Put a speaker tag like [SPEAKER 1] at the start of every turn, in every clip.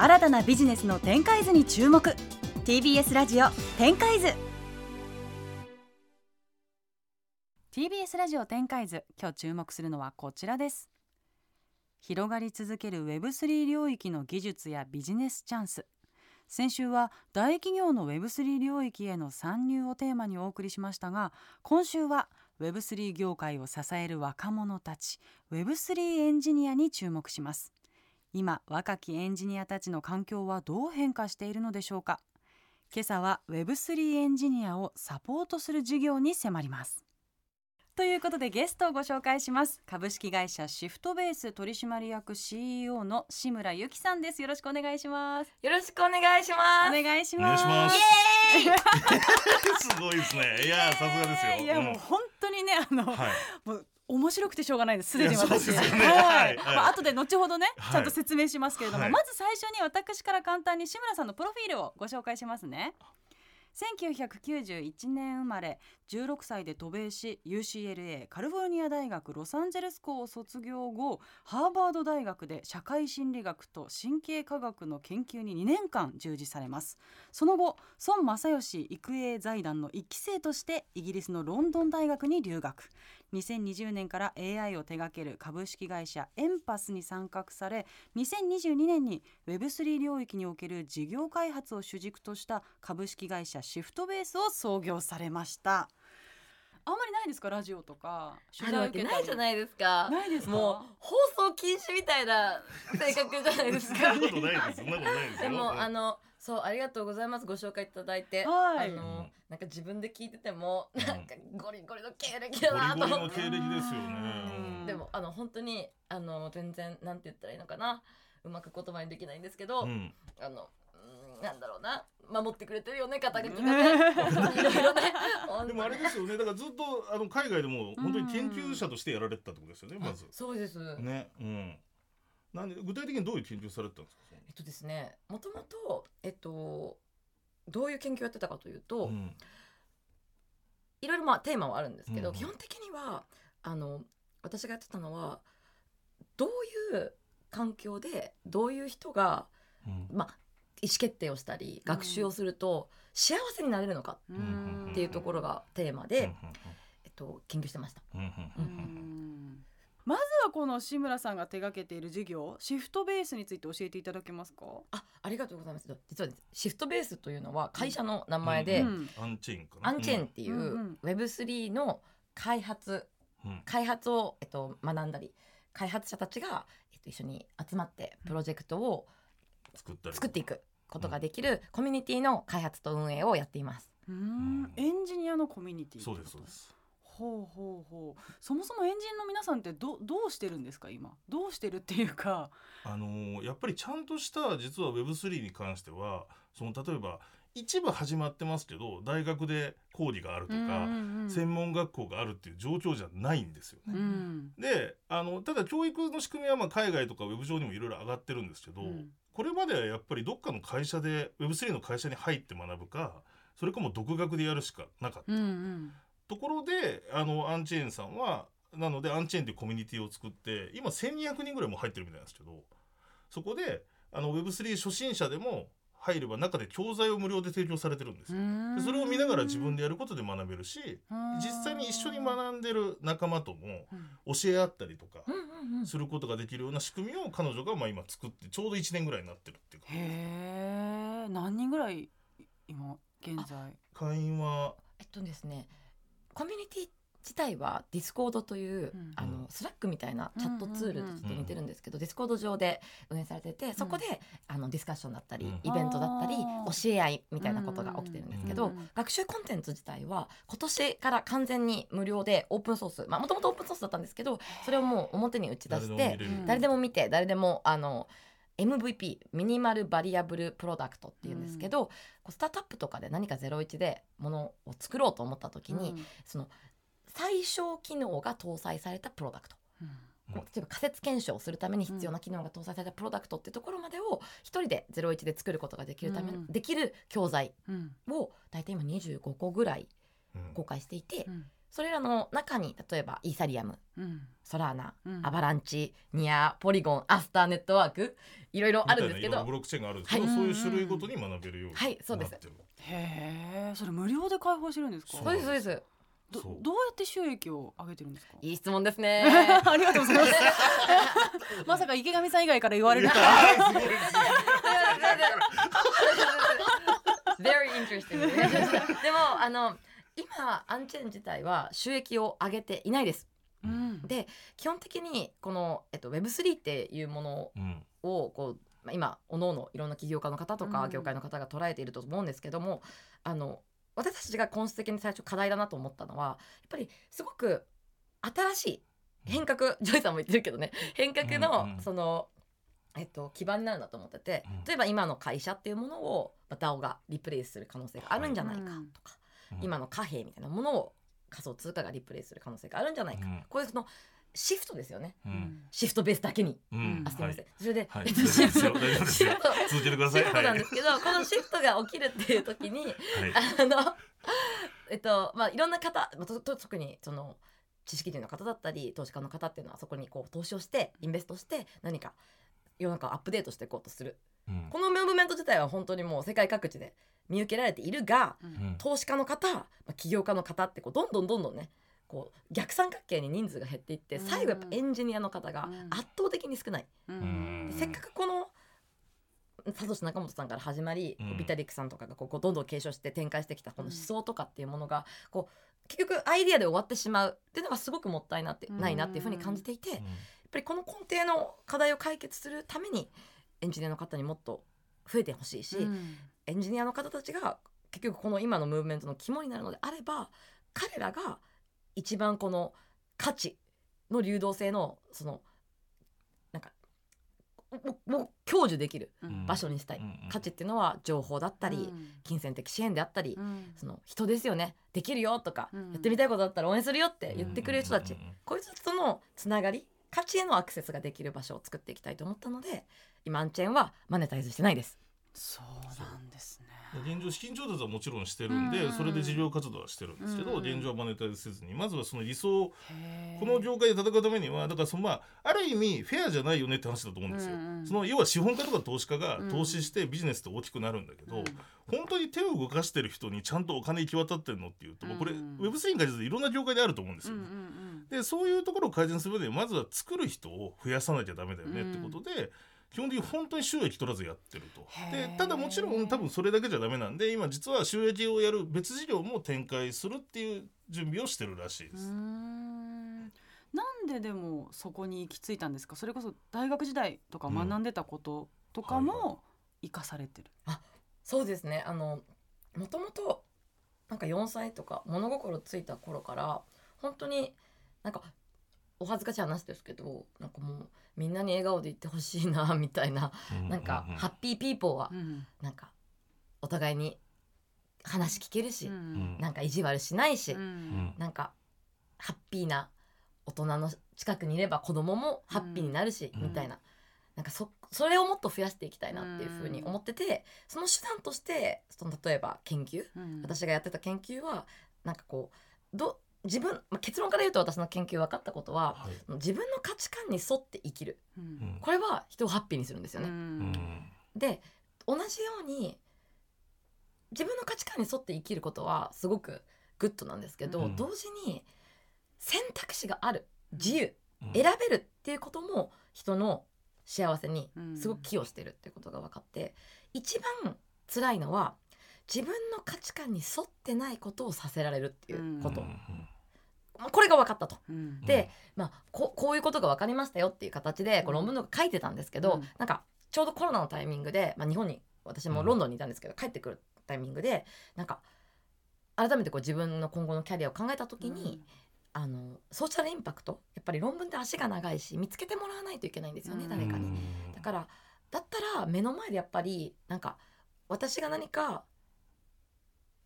[SPEAKER 1] 新たなビジネスの展開図に注目。TBS ラジオ展開図。TBS ラジオ展開図。今日注目するのはこちらです。広がり続ける Web3 領域の技術やビジネスチャンス。先週は大企業の Web3 領域への参入をテーマにお送りしましたが今週は Web3 業界を支える若者たち Web3 エンジニアに注目します。今若きエンジニアたちの環境はどう変化しているのでしょうか？今朝は Web3 エンジニアをサポートする事業に迫ります。ということでゲストをご紹介します。株式会社シフトベース取締役 CEO の志村由紀さんです。よろしくお願いします。
[SPEAKER 2] よろしくお願いします。
[SPEAKER 1] お願いし
[SPEAKER 3] お願いし
[SPEAKER 1] ま
[SPEAKER 3] す。すごいですね。いやさすがですよ。
[SPEAKER 1] いやもう本当にねあの、
[SPEAKER 3] はい。
[SPEAKER 1] もう面白くてしょうがないです。すでに私。
[SPEAKER 3] ね。
[SPEAKER 1] はい、まあ後で後ほどね
[SPEAKER 3] はい。
[SPEAKER 1] ちゃんと説明しますけれども、
[SPEAKER 3] はい。
[SPEAKER 1] まず最初に私から簡単に志村さんのプロフィールをご紹介しますね。1991年生まれ16歳で渡米し UCLA カリフォルニア大学ロサンゼルス校を卒業後ハーバード大学で社会心理学と神経科学の研究に2年間従事されます。その後孫正義育英財団の1期生としてイギリスのロンドン大学に留学2020年から AI を手掛ける株式会社エンパスに参画され2022年に Web3 領域における事業開発を主軸とした株式会社シフトベースを創業されました。あんまりないですか？ラジオとか。
[SPEAKER 2] あるわけないじゃ
[SPEAKER 1] い
[SPEAKER 2] ないですか。
[SPEAKER 1] ないですか？
[SPEAKER 2] もう放送禁止みたいな性格じゃないです
[SPEAKER 3] そ
[SPEAKER 2] か
[SPEAKER 3] んなことないです。そんなことないです
[SPEAKER 2] で
[SPEAKER 3] よ
[SPEAKER 2] もあのそうありがとうございます。ご紹介いただいて、
[SPEAKER 1] はい。
[SPEAKER 2] あのなんか自分で聞いてても
[SPEAKER 3] うん。
[SPEAKER 2] なんかゴリゴリの経歴だな
[SPEAKER 3] ゴリゴリの
[SPEAKER 2] と思って
[SPEAKER 3] 経歴ですよ
[SPEAKER 1] うん。
[SPEAKER 3] ね
[SPEAKER 2] でもあの本当にあの全然なんて言ったらいいのかな。うまく言葉にできないんですけど、
[SPEAKER 3] うん。
[SPEAKER 2] あのうんなんだろうな。守ってくれてるよね肩書きがね。いろいろね。
[SPEAKER 3] でもあれですよね。だからずっとあの海外でも本当に研究者としてやられてたってことですよねまず。
[SPEAKER 2] そうです、
[SPEAKER 3] ね。うん。なんで具体的にどういう研究されてたんですか？
[SPEAKER 2] えっとですねもともとえっとどういう研究やってたかというと、
[SPEAKER 3] うん。
[SPEAKER 2] いろいろまあテーマはあるんですけど、
[SPEAKER 3] うん
[SPEAKER 2] 基本的にはあの私がやってたのはどういう環境でどういう人が、
[SPEAKER 3] うん。
[SPEAKER 2] まあ、意思決定をしたり学習をすると幸せになれるのか
[SPEAKER 1] うん。
[SPEAKER 2] っていうところがテーマ
[SPEAKER 3] うん
[SPEAKER 2] で、えっと、研究してました。
[SPEAKER 3] うん
[SPEAKER 1] まずはこの志村さんが手掛けている事業シフトベースについて教えていただけますか？
[SPEAKER 2] あありがとうございます。実はですシフトベースというのは会社の名前で、
[SPEAKER 1] うん
[SPEAKER 3] アンチェーンかな。
[SPEAKER 2] アンチェーンっていう
[SPEAKER 1] うんうん
[SPEAKER 2] Web3 の開発
[SPEAKER 3] うん。
[SPEAKER 2] 開発を、えっと、学んだり開発者たちが、えっと、一緒に集まってプロジェクトを
[SPEAKER 3] 作ったり。
[SPEAKER 2] 作っていくことができるコミュニティの開発と運営をやっています。
[SPEAKER 1] うん。エンジニアのコミュニティ
[SPEAKER 3] そうですそうです
[SPEAKER 1] ほうほうほう。そもそもエンジンの皆さんってどどうしてるんですか今？どうしてるっていうか。
[SPEAKER 3] あのーやっぱりちゃんとした実は Web3 に関してはその例えば一部始まってますけど大学で講義があるとか、
[SPEAKER 1] うん
[SPEAKER 3] 専門学校があるっていう状況じゃないんですよね。
[SPEAKER 1] うん。
[SPEAKER 3] であのただ教育の仕組みはまあ海外とかウェブ上にもいろいろ上がってるんですけど、
[SPEAKER 1] うん
[SPEAKER 3] これまではやっぱりどっかの会社で Web3 の会社に入って学ぶかそれかもう独学でやるしかなかった、
[SPEAKER 1] うんうん
[SPEAKER 3] ところであのアンチェーンさんはなのでアンチェーンっていうコミュニティを作って今1200人ぐらいもう入ってるみたいなんですけどそこであの Web3 初心者でも入れば中で教材を無料で提供されてるんですよ。でそれを見ながら自分でやることで学べるし実際に一緒に学んでる仲間とも
[SPEAKER 1] うん。
[SPEAKER 3] 教え合ったりとかすることができるような仕組みを彼女がまあ今作ってちょうど1年ぐらいになってるっていうか
[SPEAKER 1] へえ何人ぐらい今現在？
[SPEAKER 3] 会員は？
[SPEAKER 2] えっとですねコミュニティ自体は Discord という、
[SPEAKER 1] うん。
[SPEAKER 2] あの Slack みたいなチャットツールとちょっと似てるんですけど、 Discord 上で運営されててそこで、あのディスカッションだったり、
[SPEAKER 3] うん。
[SPEAKER 2] イベントだったり教え合いみたいなことが起きてるんですけど、
[SPEAKER 1] うん
[SPEAKER 2] 学習コンテンツ自体は今年から完全に無料でオープンソースまあもともとオープンソースだったんですけどそれをもう表に打ち出して
[SPEAKER 3] 誰でも見
[SPEAKER 2] て誰でもあの MVP ミニマルバリアブルプロダクトっていうんですけど、こうスタートアップとかで何か01でものを作ろうと思った時に、
[SPEAKER 1] うん。
[SPEAKER 2] その最小機能が搭載されたプロダクト。例えば仮説検証をするために必要な機能が搭載されたプロダクトっていうところまでを一人で01で作ることができるため、
[SPEAKER 1] うん。
[SPEAKER 2] できる教材
[SPEAKER 1] うん。
[SPEAKER 2] を大体今25個ぐらい
[SPEAKER 3] うん。
[SPEAKER 2] 公開していて、
[SPEAKER 1] うん
[SPEAKER 2] それらの中に例えばイーサリアム
[SPEAKER 1] うん。
[SPEAKER 2] ソラーナ、
[SPEAKER 1] うん。
[SPEAKER 2] アバランチニアポリゴンアスターネットワークいろいろあるんですけど
[SPEAKER 3] ブロックチェーンがあるんですけど、
[SPEAKER 1] はい。
[SPEAKER 3] そういう種類ごとに学べるように
[SPEAKER 2] はいそうです。
[SPEAKER 3] なってる
[SPEAKER 1] へえそれ無料で開放してるんですか？
[SPEAKER 3] そう
[SPEAKER 2] そうですそうです。
[SPEAKER 1] どどうやって収益を上げてるんですか？
[SPEAKER 2] いい質問ですね。
[SPEAKER 1] ありがとうございます。まさか池上さん以外から言われる。とは
[SPEAKER 2] Very interesting でもあの今 UNCHAIN 自体は収益を上げていないです。
[SPEAKER 1] うん。
[SPEAKER 2] で基本的にこの、えっと、Web3 っていうもの
[SPEAKER 3] うん
[SPEAKER 2] をこう、まあ、今おのおのいろんな起業家の方と
[SPEAKER 1] うん。
[SPEAKER 2] か業界の方が捉えていると思うんですけども、あの私たちが本質的に最初課題だなと思ったのはやっぱりすごく新しい変革、ジョイさんも言ってるけどね変革の、その、えっと、基盤になるんだと思ってて
[SPEAKER 3] うん。
[SPEAKER 2] 例えば今の会社っていうものをまあ DAO がリプレイスする可能性があるんじゃないか
[SPEAKER 1] はい
[SPEAKER 2] とか、
[SPEAKER 3] うん
[SPEAKER 2] 今の貨幣みたいなものを仮想通貨がリプレイスする可能性があるんじゃないか、
[SPEAKER 3] うん。
[SPEAKER 2] こういうそのシフトですよね。
[SPEAKER 3] うん。
[SPEAKER 2] シフトベースだけに。
[SPEAKER 3] うん。
[SPEAKER 2] あすみません、
[SPEAKER 3] はい。
[SPEAKER 2] それで、
[SPEAKER 3] はい。
[SPEAKER 2] えっとシフトシフト
[SPEAKER 3] 続けてください。
[SPEAKER 2] シフトなん
[SPEAKER 3] はい
[SPEAKER 2] ですけど、このシフトが起きるっていう時に
[SPEAKER 3] はい。
[SPEAKER 2] あのえっとまあいろんな方まあとと特にその知識人の方だったり投資家の方っていうのはそこにこう投資をしてインベストして何か世の中をアップデートしていこうとする。
[SPEAKER 3] うん。
[SPEAKER 2] このムーブメント自体は本当にもう世界各地で見受けられているが
[SPEAKER 1] うん。
[SPEAKER 3] うん。
[SPEAKER 2] 投資家の方、まあ、起業家の方ってこうどんどんどんどんねこう逆三角形に人数が減っていって
[SPEAKER 1] うん。
[SPEAKER 2] 最後やっぱエンジニアの方が
[SPEAKER 1] うん。
[SPEAKER 2] 圧倒的に少ない。
[SPEAKER 1] うん。
[SPEAKER 2] せっかくこのサトシ仲本さんから始まり、
[SPEAKER 3] うん。
[SPEAKER 2] ビタリックさんとかがこうこうどんどん継承して展開してきたこの思想とかっていうものがこう結局アイディアで終わってしまう。っていうのがすごくもったいなって、
[SPEAKER 1] うん。
[SPEAKER 2] ないなっていうふうに感じていて、やっ
[SPEAKER 3] うん
[SPEAKER 2] ぱりこの根底の課題を解決するためにエンジニアの方にもっと増えてほしいし、
[SPEAKER 1] うん
[SPEAKER 2] エンジニアの方たちが結局この今のムーブメントの肝になるのであれば彼らが一番この価値の流動性のそのなんかももう享受できる
[SPEAKER 1] うん。
[SPEAKER 2] 場所にしたい、
[SPEAKER 3] うんうん
[SPEAKER 2] 価値っていうのは情報だったり、
[SPEAKER 1] うん。
[SPEAKER 2] 金銭的支援であったり、
[SPEAKER 1] うん。
[SPEAKER 2] その人ですよねできるよとか、
[SPEAKER 1] うん。
[SPEAKER 2] やってみたいことだったら応援するよって言ってくれる人たち、こういう人とのつながり価値へのアクセスができる場所を作っていきたいと思ったので今アンチェーンはマネタイズしてないです。
[SPEAKER 1] そうなんですね。
[SPEAKER 3] 現状資金調達はもちろんしてるんで、
[SPEAKER 1] うん
[SPEAKER 3] それで事業活動はしてるんですけど、
[SPEAKER 1] うん
[SPEAKER 3] 現状はマネタイズせずに。まずはその理想この業界で戦うためにはだからそのまあある意味フェアじゃないよねって話だと思うんですよ。
[SPEAKER 1] うんうん
[SPEAKER 3] その要は資本家とか投資家が
[SPEAKER 1] うん。
[SPEAKER 3] 投資してビジネスって大きくなるんだけど、
[SPEAKER 1] うん。
[SPEAKER 3] 本当に手を動かしてる人にちゃんとお金行き渡ってるのっていうと、これ
[SPEAKER 1] うん
[SPEAKER 3] Web3 に限らずいろんな業界であると思うんですよ、ね。
[SPEAKER 1] ん
[SPEAKER 3] でそういうところを改善する上でまずは作る人を増やさなきゃダメだよねってことで、基本的に本当に収益取らずやってると。でただもちろん多分それだけじゃダメなんで今実は収益をやる別事業も展開するっていう準備をしてるらしいです。
[SPEAKER 1] ん。なんででもそこに行き着いたんですか？それこそ大学時代とか学んでたこととか
[SPEAKER 3] はい
[SPEAKER 1] も生かされてる、
[SPEAKER 2] そうですね。あのもともとなんか4歳とか物心ついた頃から本当になんかお恥ずかしい話ですけどなんかもうみんなに笑顔でいってほしいなみたいななんか
[SPEAKER 3] うう
[SPEAKER 2] ハッピーピーポーは
[SPEAKER 1] うん。
[SPEAKER 2] なんかお互いに話聞けるし、
[SPEAKER 1] うん。
[SPEAKER 2] なんか意地悪しないし、
[SPEAKER 1] うん。
[SPEAKER 3] うん。
[SPEAKER 2] なんかハッピーな大人の近くにいれば子供もハッピーになるし、
[SPEAKER 3] うん。
[SPEAKER 2] みたいな。なんかそそれをもっと増やしていきたいなっていうふうに思ってて、その手段としてその例えば研究
[SPEAKER 1] うん。
[SPEAKER 2] 私がやってた研究はなんかこうど自分、まあ、結論から言うと私の研究分かったことは
[SPEAKER 3] はい。
[SPEAKER 2] 自分の価値観に沿って生きる。
[SPEAKER 1] うん。
[SPEAKER 3] うん
[SPEAKER 2] これは人をハッピーにするんですよね。
[SPEAKER 3] うん。
[SPEAKER 1] ん
[SPEAKER 2] で同じように自分の価値観に沿って生きることはすごくグッドなんですけど、
[SPEAKER 3] うん。
[SPEAKER 2] 同時に選択肢がある。自由。
[SPEAKER 3] うん。
[SPEAKER 2] 選べるっていうことも人の幸せにすごく寄与してるっていうことが分かって一番辛いのは自分の価値観に沿ってないことをさせられるっていうこと、
[SPEAKER 3] うん
[SPEAKER 2] これが分かったと。
[SPEAKER 1] うん。
[SPEAKER 2] でまあ、ここういうことが分かりましたよっていう形でこう
[SPEAKER 1] うん
[SPEAKER 2] 論文とか書いてたんですけど、
[SPEAKER 1] うん。
[SPEAKER 2] なんかちょうどコロナのタイミングで、まあ、日本に私もロンドンにいたんですけど、帰ってくるタイミングでなんか改めてこう自分の今後のキャリアを考えた時に、あのソーシャルインパクトやっぱり論文って足が長いし見つけてもらわないといけないんですよね、
[SPEAKER 1] うん。
[SPEAKER 2] 誰かに。
[SPEAKER 3] うん。
[SPEAKER 2] だからだったら目の前でやっぱりなんか私が何か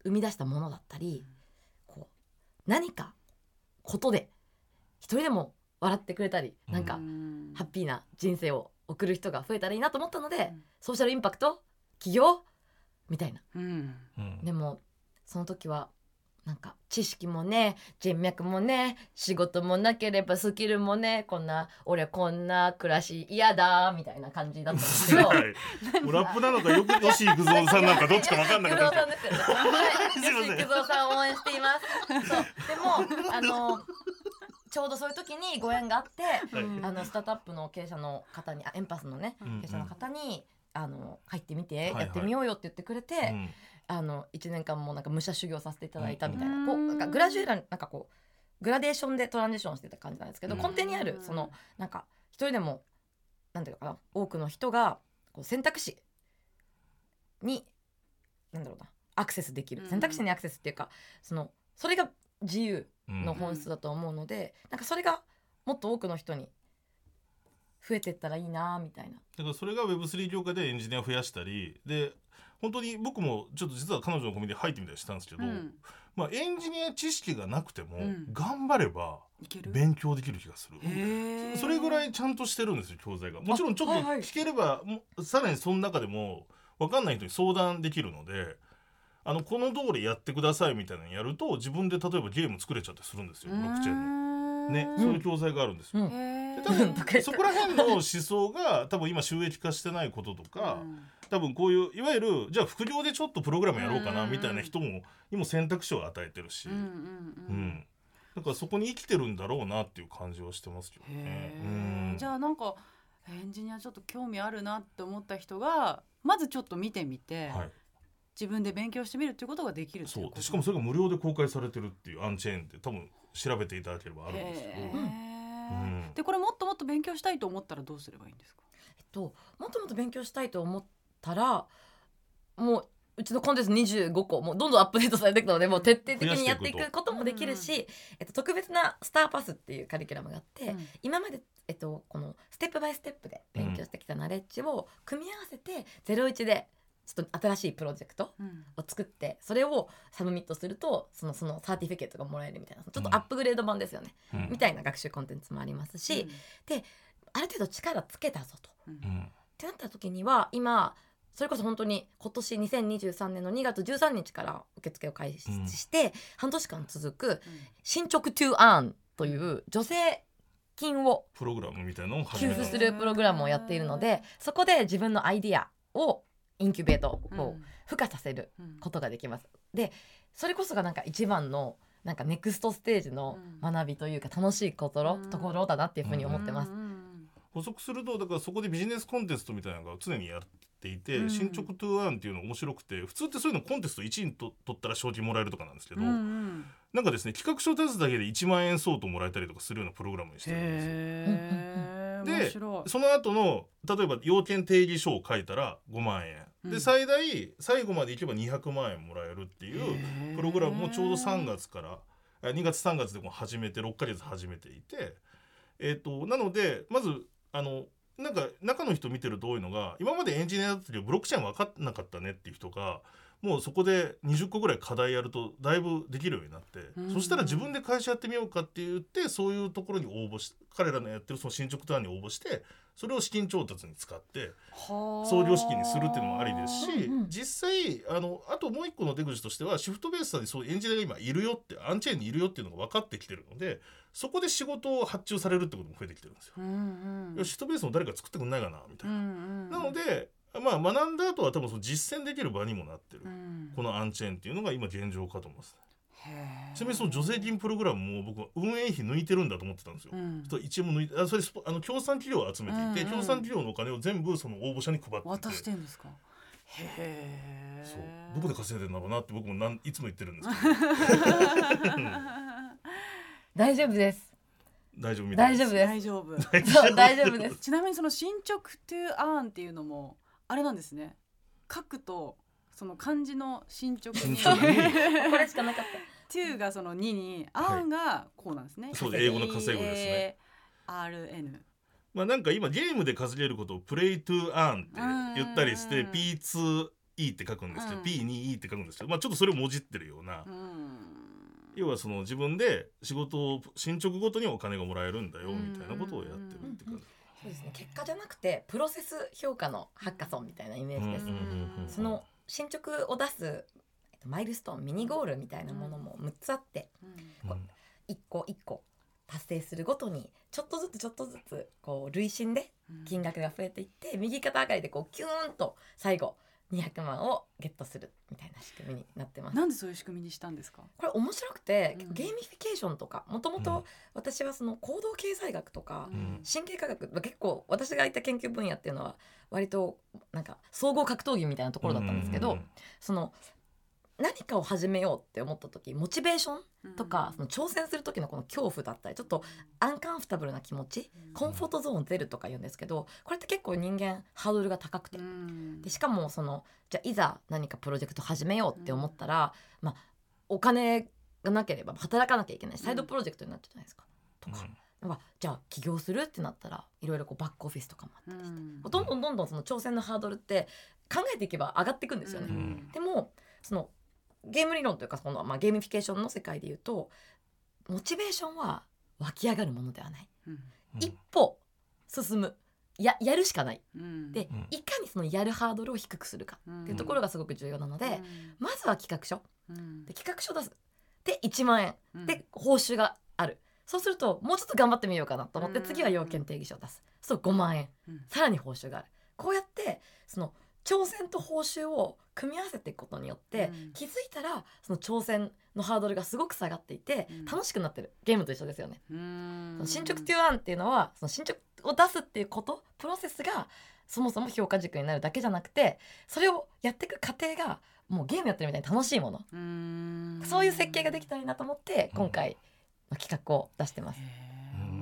[SPEAKER 2] 生み出したものだったり、こう何かことで一人でも笑ってくれたり、なんか
[SPEAKER 1] うん。
[SPEAKER 2] ハッピーな人生を送る人が増えたらいいなと思ったので、
[SPEAKER 1] うん。
[SPEAKER 2] ソーシャルインパクト起業？みたいな。でもその時はなんか知識もね人脈もね仕事もなければスキルもねこんな俺こんな暮らし嫌だみたいな感じだったんですけど。
[SPEAKER 3] はいラップなのかよく吉幾三さんなんかどっちか分かんなかったです
[SPEAKER 2] よね。吉幾三さん応援しています。そう、でも、あの。ちょうどそういう時にご縁があって、
[SPEAKER 3] はい
[SPEAKER 1] うん
[SPEAKER 2] あのスタートアップの経営者の方に、あエンパスのね、
[SPEAKER 1] うん
[SPEAKER 2] 経営者の方に。あの入ってみて、
[SPEAKER 3] はいはい。
[SPEAKER 2] やってみようよって言ってくれて、
[SPEAKER 3] うん。
[SPEAKER 2] あの一年間もなんか武者修行させていただいたみたいな、
[SPEAKER 1] うん。
[SPEAKER 2] こうなんかグラジュエラなんかこうグラデーションでトランジションしてた感じなんですけど、
[SPEAKER 3] うん
[SPEAKER 2] 根底にあるそのなんか一人でもなんていうのかな多くの人がこう選択肢になんだろうなアクセスできる、
[SPEAKER 1] うん。
[SPEAKER 2] 選択肢にアクセスっていうかそのそれが自由の本質だと思うので、なんかそれがもっと多くの人に増えてったらいいなみたいな。
[SPEAKER 3] だからそれが Web3 業界でエンジニアを増やしたりで本当に僕もちょっと実は彼女のコミュニティ入ってみたりしたんですけど、
[SPEAKER 1] うん
[SPEAKER 3] まあ、エンジニア知識がなくても
[SPEAKER 1] うん
[SPEAKER 3] 頑張れば勉強できる気がする。
[SPEAKER 1] へー
[SPEAKER 3] それぐらいちゃんとしてるんですよ教材がもちろんちょっと
[SPEAKER 2] はいはい
[SPEAKER 3] 聞ければ、もうさらにその中でも分かんない人に相談できるのであのこの通りやってくださいみたいなのやると自分で例えばゲーム作れちゃってするんですよブロックチェーンの。ね、
[SPEAKER 1] うん。
[SPEAKER 3] そういう教材があるんですよ。で多分そこら辺の思想が多分今収益化してないこととか、
[SPEAKER 1] うん。
[SPEAKER 3] 多分こういういわゆるじゃあ副業でちょっとプログラムやろうかな
[SPEAKER 1] うん。
[SPEAKER 3] みたいな人もにも選択肢を与えてるし、
[SPEAKER 1] うんうん
[SPEAKER 3] う
[SPEAKER 1] うん。
[SPEAKER 3] んだからそこに生きてるんだろうなっていう感じはしてますけどね。
[SPEAKER 1] じゃあなんかエンジニアちょっと興味あるなって思った人がまずちょっと見てみて、
[SPEAKER 3] はい、
[SPEAKER 1] 自分で勉強してみるっていうことができるってい
[SPEAKER 3] そうう
[SPEAKER 1] こと。
[SPEAKER 3] でしかもそれが無料で公開されてるっていうアンチェーンって多分調べていただければあるんですけ
[SPEAKER 1] へ
[SPEAKER 3] ど、
[SPEAKER 1] ー。
[SPEAKER 3] うん。
[SPEAKER 1] でこれもっともっと勉強したいと思ったらどうすればいいんですか？
[SPEAKER 2] えっと、もっともっと勉強したいと思ったらもううちのコンテンツ25個もうどんどんアップデートされていくのでもう徹底的にやっていくこともできるし、えっと、特別なスターパスっていうカリキュラムがあって、
[SPEAKER 1] うん。
[SPEAKER 2] 今まで、えっと、このステップバイステップで勉強してきたナレッジを組み合わせて01でちょっと新しいプロジェクト
[SPEAKER 1] うん。
[SPEAKER 2] を作ってそれを submit するとそのその certificate がもらえるみたいなちょっとアップグレード版ですよね、
[SPEAKER 3] うん。
[SPEAKER 2] みたいな学習コンテンツもありますし、ある程度力つけたぞと。
[SPEAKER 1] うん。
[SPEAKER 3] うん
[SPEAKER 2] ってなった時には今それこそ本当に今年2023年の2月13日から受付を開始して、半年間続く進捗 to earn という助成金を
[SPEAKER 3] プログラムみたいなのを
[SPEAKER 2] 給付するプログラムをやっているのでそこで自分のアイディアをインキュベート
[SPEAKER 1] うん。
[SPEAKER 2] を付加させる
[SPEAKER 1] うん。
[SPEAKER 2] ことができます。でそれこそがなんか一番のなんかネクストステージの学びというか楽しいことろ
[SPEAKER 1] うん。
[SPEAKER 2] ところだなっていうふうに思ってます。
[SPEAKER 1] うん。うん
[SPEAKER 3] 補足するとだからそこでビジネスコンテストみたいなのが常にやっていて、
[SPEAKER 1] うん。
[SPEAKER 3] 進捗トゥーアンっていうのが面白くて普通ってそういうのコンテスト1位と取ったら賞金もらえるとかなんですけど、
[SPEAKER 1] うんうん。
[SPEAKER 3] なんかですね企画書立つだけで1万円相当もらえたりとかするようなプログラムにしてるんですよ。
[SPEAKER 1] へー。面
[SPEAKER 3] で
[SPEAKER 1] 白い。
[SPEAKER 3] その後の例えば要件定義書を書いたら5万円、
[SPEAKER 1] うん
[SPEAKER 3] で最大最後までいけば200万円もらえるっていうプログラムもちょうど3月からあ2月3月でも始めて6ヶ月始めていて、えー、となのでまずあのなんか中の人見てると多いのが今までエンジニアだったけどブロックチェーン分かんなかったねっていう人がもうそこで20個ぐらい課題やるとだいぶできるようになって、
[SPEAKER 1] うん。
[SPEAKER 3] そしたら自分で会社やってみようかって言ってそういうところに応募し彼らのやってるその進捗ターンに応募してそれを資金調達に使って
[SPEAKER 1] はあ。
[SPEAKER 3] 創業資金にするっていうのもありですし、
[SPEAKER 2] うんうん
[SPEAKER 3] 実際あのあともう一個の出口としてはシフトベースにそういうエンジニアが今いるよってアンチェーンにいるよっていうのが分かってきてるのでそこで仕事を発注されるってことも増えてきてるんですよ。
[SPEAKER 1] うんうん。
[SPEAKER 3] シフトベースも誰か作ってくんないかなみたいな。
[SPEAKER 1] うんうん。
[SPEAKER 3] なので、まあ、学んだ後は多分その実践できる場にもなってる、
[SPEAKER 1] うん。
[SPEAKER 3] このアンチェーンっていうのが今現状かと思います。ちなみにその助成金プログラムも僕は運営費抜いてるんだと思ってたんですよ。
[SPEAKER 1] うん。
[SPEAKER 3] と1円も抜いてあそれあの協賛企業を集めていて、
[SPEAKER 1] うんうん。
[SPEAKER 3] 協賛企業のお金を全部その応募者に配ってて。
[SPEAKER 1] 渡してんですか？へえ。
[SPEAKER 3] そう。どこで稼いでんだろうなって僕もなんいつも言ってるんですけど。
[SPEAKER 2] 大丈夫です。
[SPEAKER 3] 大丈夫みたいです。
[SPEAKER 2] 大丈夫です。
[SPEAKER 1] 大丈夫。
[SPEAKER 2] 大丈夫。です。
[SPEAKER 1] ちなみにその進捗 to earn っていうのもあれなんですね。書くとその漢字の進捗に
[SPEAKER 3] 進捗に。
[SPEAKER 2] これしかなかっ
[SPEAKER 1] to がその2に
[SPEAKER 3] はい。
[SPEAKER 1] earn がこうなんですね、
[SPEAKER 3] そう英語の稼ぐですね。
[SPEAKER 1] RN
[SPEAKER 3] まあなんか今ゲームで稼げることをプレイトゥアーンって言ったりして
[SPEAKER 1] うん
[SPEAKER 3] P2E って書くんですけど、
[SPEAKER 1] うん。
[SPEAKER 3] P2E って書くんですけどまあちょっとそれをもじってるような、
[SPEAKER 1] うん。
[SPEAKER 3] 要はその自分で仕事を進捗ごとにお金がもらえるんだよみたいなことをやってるって感じ。
[SPEAKER 2] そうですね。結果じゃなくてプロセス評価のハッカソンみたいなイメージです、その進捗を出すマイルストーンミニゴールみたいなものも6つあって
[SPEAKER 3] うん。
[SPEAKER 2] 一個一個達成するごとにちょっとずつちょっとずつこう累進で金額が増えていって右肩上がりでこうキューンと最後200万をゲットするみたいな仕組みになってます。
[SPEAKER 1] なんでそういう仕組みにしたんですか？
[SPEAKER 2] これ面白くて、
[SPEAKER 1] うん。
[SPEAKER 2] ゲーミフィケーションとかもとも
[SPEAKER 3] うん。
[SPEAKER 2] と私はその行動経済学とか、
[SPEAKER 3] ん。
[SPEAKER 2] 神経科学まあ結構私がいた研究分野っていうのは割となんか総合格闘技みたいなところだったんですけど、その何かを始めようって思った時モチベーションとか、その挑戦する時のこの恐怖だったりちょっとアンカンフタブルな気持ち、コンフォートゾーン出るとか言うんですけどこれって結構人間ハードルが高くて、でしかもそのじゃあいざ何かプロジェクト始めようって思ったら、まあお金がなければ働かなきゃいけないサイドプロジェクトになっちゃうじゃないですか。とか、なんかじゃあ起業するってなったらいろいろこうバックオフィスとかもあったりして、どんどんどんどんその挑戦のハードルって考えていけば上がっていくんですよね。
[SPEAKER 3] ん。
[SPEAKER 2] でもそのゲーム理論というかその、まあ、ゲーミフィケーションの世界で言うとモチベーションは湧き上がるものではない、一歩進む。ややるしかない。で、
[SPEAKER 3] うん。
[SPEAKER 2] いかにそのやるハードルを低くするかっていうところがすごく重要なので、まずは企画書。で企画書出す。で1万円。で報酬がある。そうするともうちょっと頑張ってみようかなと思って
[SPEAKER 1] うん。
[SPEAKER 2] 次は要件定義書を出す。そう5万円。さらに報酬がある。こうやってその挑戦と報酬を組み合わせていくことによって、
[SPEAKER 1] うん。
[SPEAKER 2] 気づいたらその挑戦のハードルがすごく下がっていて、
[SPEAKER 1] うん。
[SPEAKER 2] 楽しくなってるゲームと一緒ですよね。
[SPEAKER 1] うん。
[SPEAKER 2] その進捗トゥーアンっていうのはその進捗を出すっていうことプロセスがそもそも評価軸になるだけじゃなくてそれをやっていく過程がもうゲームやってるみたいに楽しいもの、
[SPEAKER 1] うん。
[SPEAKER 2] そういう設計ができたらいいなと思って今回の企画を出してます。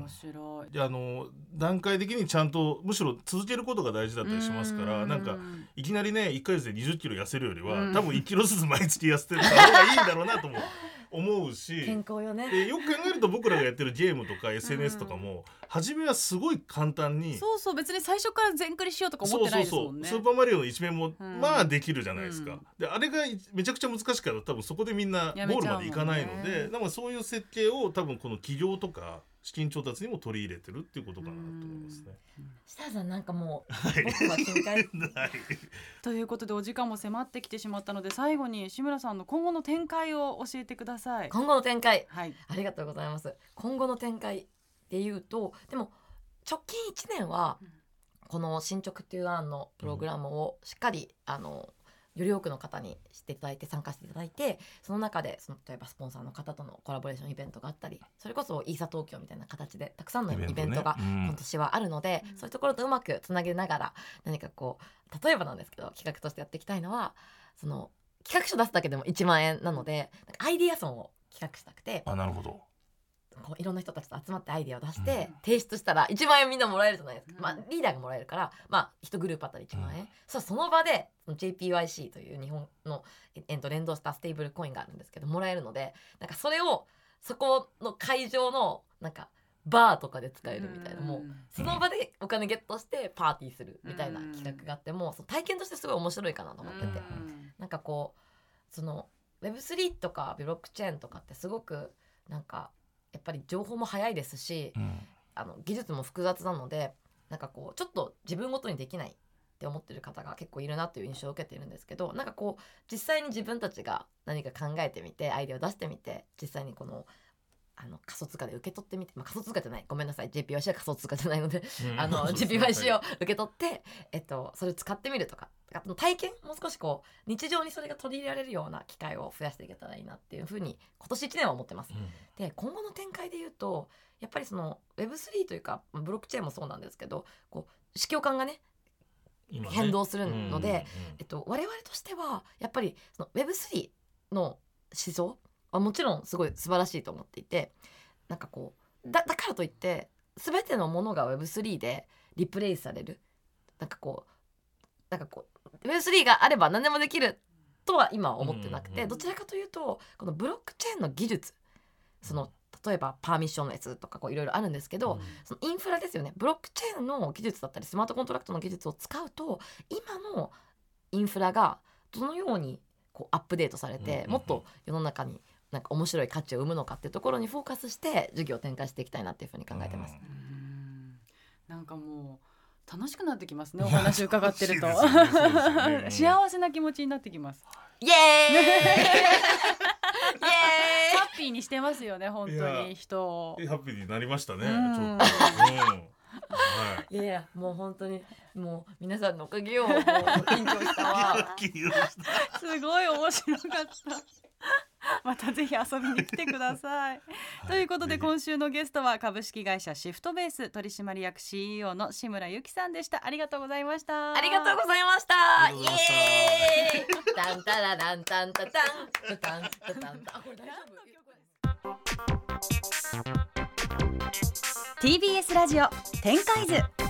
[SPEAKER 1] 面白い。
[SPEAKER 3] ああの段階的にちゃんとむしろ続けることが大事だったりしますから
[SPEAKER 1] う
[SPEAKER 3] なんかいきなりね1ヶ月で2 0キロ痩せるよりは、
[SPEAKER 1] うん。
[SPEAKER 3] 多分1キロずつ毎月痩せてる方がいいんだろうなとも 思うし
[SPEAKER 2] 健康よね。
[SPEAKER 3] でよく考えると僕らがやってるゲームとか SNS とかも、初めはすごい簡単に
[SPEAKER 1] そうそう別に最初から全クリしようとか思ってないですもんね。
[SPEAKER 3] スーパーマリオの一面も、
[SPEAKER 1] うん。
[SPEAKER 3] まあできるじゃないですか、
[SPEAKER 1] うん
[SPEAKER 3] であれがめちゃくちゃ難しかったら多分そこでみんなゴールまでいかないの
[SPEAKER 1] やめちゃうもんね
[SPEAKER 3] で、なんかそういう設計を多分この企業とか資金調達にも取り入れてるっていうことかなと思いますね。
[SPEAKER 2] 設楽さんなんかもう
[SPEAKER 3] はい。
[SPEAKER 2] 僕は見解
[SPEAKER 3] はい。
[SPEAKER 1] ということでお時間も迫ってきてしまったので最後に志村さんの今後の展開を教えてください。
[SPEAKER 2] 今後の展開。
[SPEAKER 1] はい。
[SPEAKER 2] ありがとうございます。今後の展開で言うとでも直近1年は
[SPEAKER 1] うん。
[SPEAKER 2] この進捗という案のプログラムをしっかりあのより多くの方に知っていただいて参加していただいてその中でその例えばスポンサーの方とのコラボレーションイベントがあったりそれこそイーサ東京みたいな形でたくさんのイベントが
[SPEAKER 3] うん。
[SPEAKER 2] 今年はあるので、
[SPEAKER 1] うん。
[SPEAKER 2] そういうところとうまくつなげながら何かこう例えばなんですけど企画としてやっていきたいのはその企画書出すだけでも1万円なのでアイディアソンを企画したくて。
[SPEAKER 3] あなるほど。
[SPEAKER 2] こういろんな人たちと集まってアイデアを出して
[SPEAKER 1] うん。
[SPEAKER 2] 提出したら1万円みんなもらえるじゃないですか、
[SPEAKER 1] うん。
[SPEAKER 2] まあ、リーダーがもらえるから、まあ、1グループあたり1万円、そしたらその場で JPYC という日本のええっと連動したステーブルコインがあるんですけどもらえるのでなんかそれをそこの会場のなんかバーとかで使えるみたいなもうその場でお金ゲットしてパーティーするみたいな企画があってもその体験としてすごい面白いかなと思ってて。なんかこうその Web3 とかブロックチェーンとかってすごくなんかやっぱり情報も早いですし
[SPEAKER 3] うん
[SPEAKER 2] あの技術も複雑なのでなんかこうちょっと自分ごとにできないって思ってる方が結構いるなという印象を受けているんですけどなんかこう実際に自分たちが何か考えてみてアイデアを出してみて実際にこのあの仮想通貨で受け取ってみて、まあ、仮想通貨じゃないごめんなさい JPYC は仮想通貨じゃないのであの GPYC を受け取って、えっと、それを使ってみるとかあと体験？もう少しこう日常にそれが取り入れられるような機会を増やしていけたらいいなっていうふうに今年1年は思ってます。で今後の展開で言うとやっぱりその Web3 というかまあブロックチェーンもそうなんですけどこう市況感がね変動するので、
[SPEAKER 3] うん
[SPEAKER 2] えっと、我々としてはやっぱりその Web3 の思想はもちろんすごい素晴らしいと思っていてなんかこうだだからといって全てのものが Web3 でリプレイスされる。なんかこうなんかこう Web3 があれば何でもできるとは今は思ってなくて、どちらかというとこのブロックチェーンの技術その例えばパーミッションレスとかこういろいろあるんですけど、
[SPEAKER 3] うん。
[SPEAKER 2] そのインフラですよね。ブロックチェーンの技術だったりスマートコントラクトの技術を使うと今のインフラがどのようにこうアップデートされて
[SPEAKER 3] うん
[SPEAKER 2] もっと世の中になんか面白い価値を生むのかっていうところにフォーカスして授業を展開していきたいなっていうふうに考えてます。
[SPEAKER 1] うん。なんかもう楽しくなってきますねお話伺ってると。
[SPEAKER 3] ねねうん
[SPEAKER 1] 幸せな気持ちになってきます。
[SPEAKER 2] イエーイ！イエーイ！
[SPEAKER 1] ハッピーにしてますよね本当
[SPEAKER 3] いや
[SPEAKER 1] に人を。
[SPEAKER 3] ハッピーになりましたね、
[SPEAKER 1] うん。
[SPEAKER 3] ちょっと、うん。はい
[SPEAKER 2] やいやもう本当にもう皆さんのおかげよもう 緊張したわ。
[SPEAKER 1] すごい面白かった またぜひ遊びに来てください。ということで今週のゲストは株式会社シフトベース取締役 CEO の志村由紀さんでした。
[SPEAKER 2] ありがとうございました。
[SPEAKER 3] ありがとうございました。
[SPEAKER 2] イエーイ。タンタラランタンタタンタタンタタンタあこれ大丈夫
[SPEAKER 1] TBS ラジオ展開図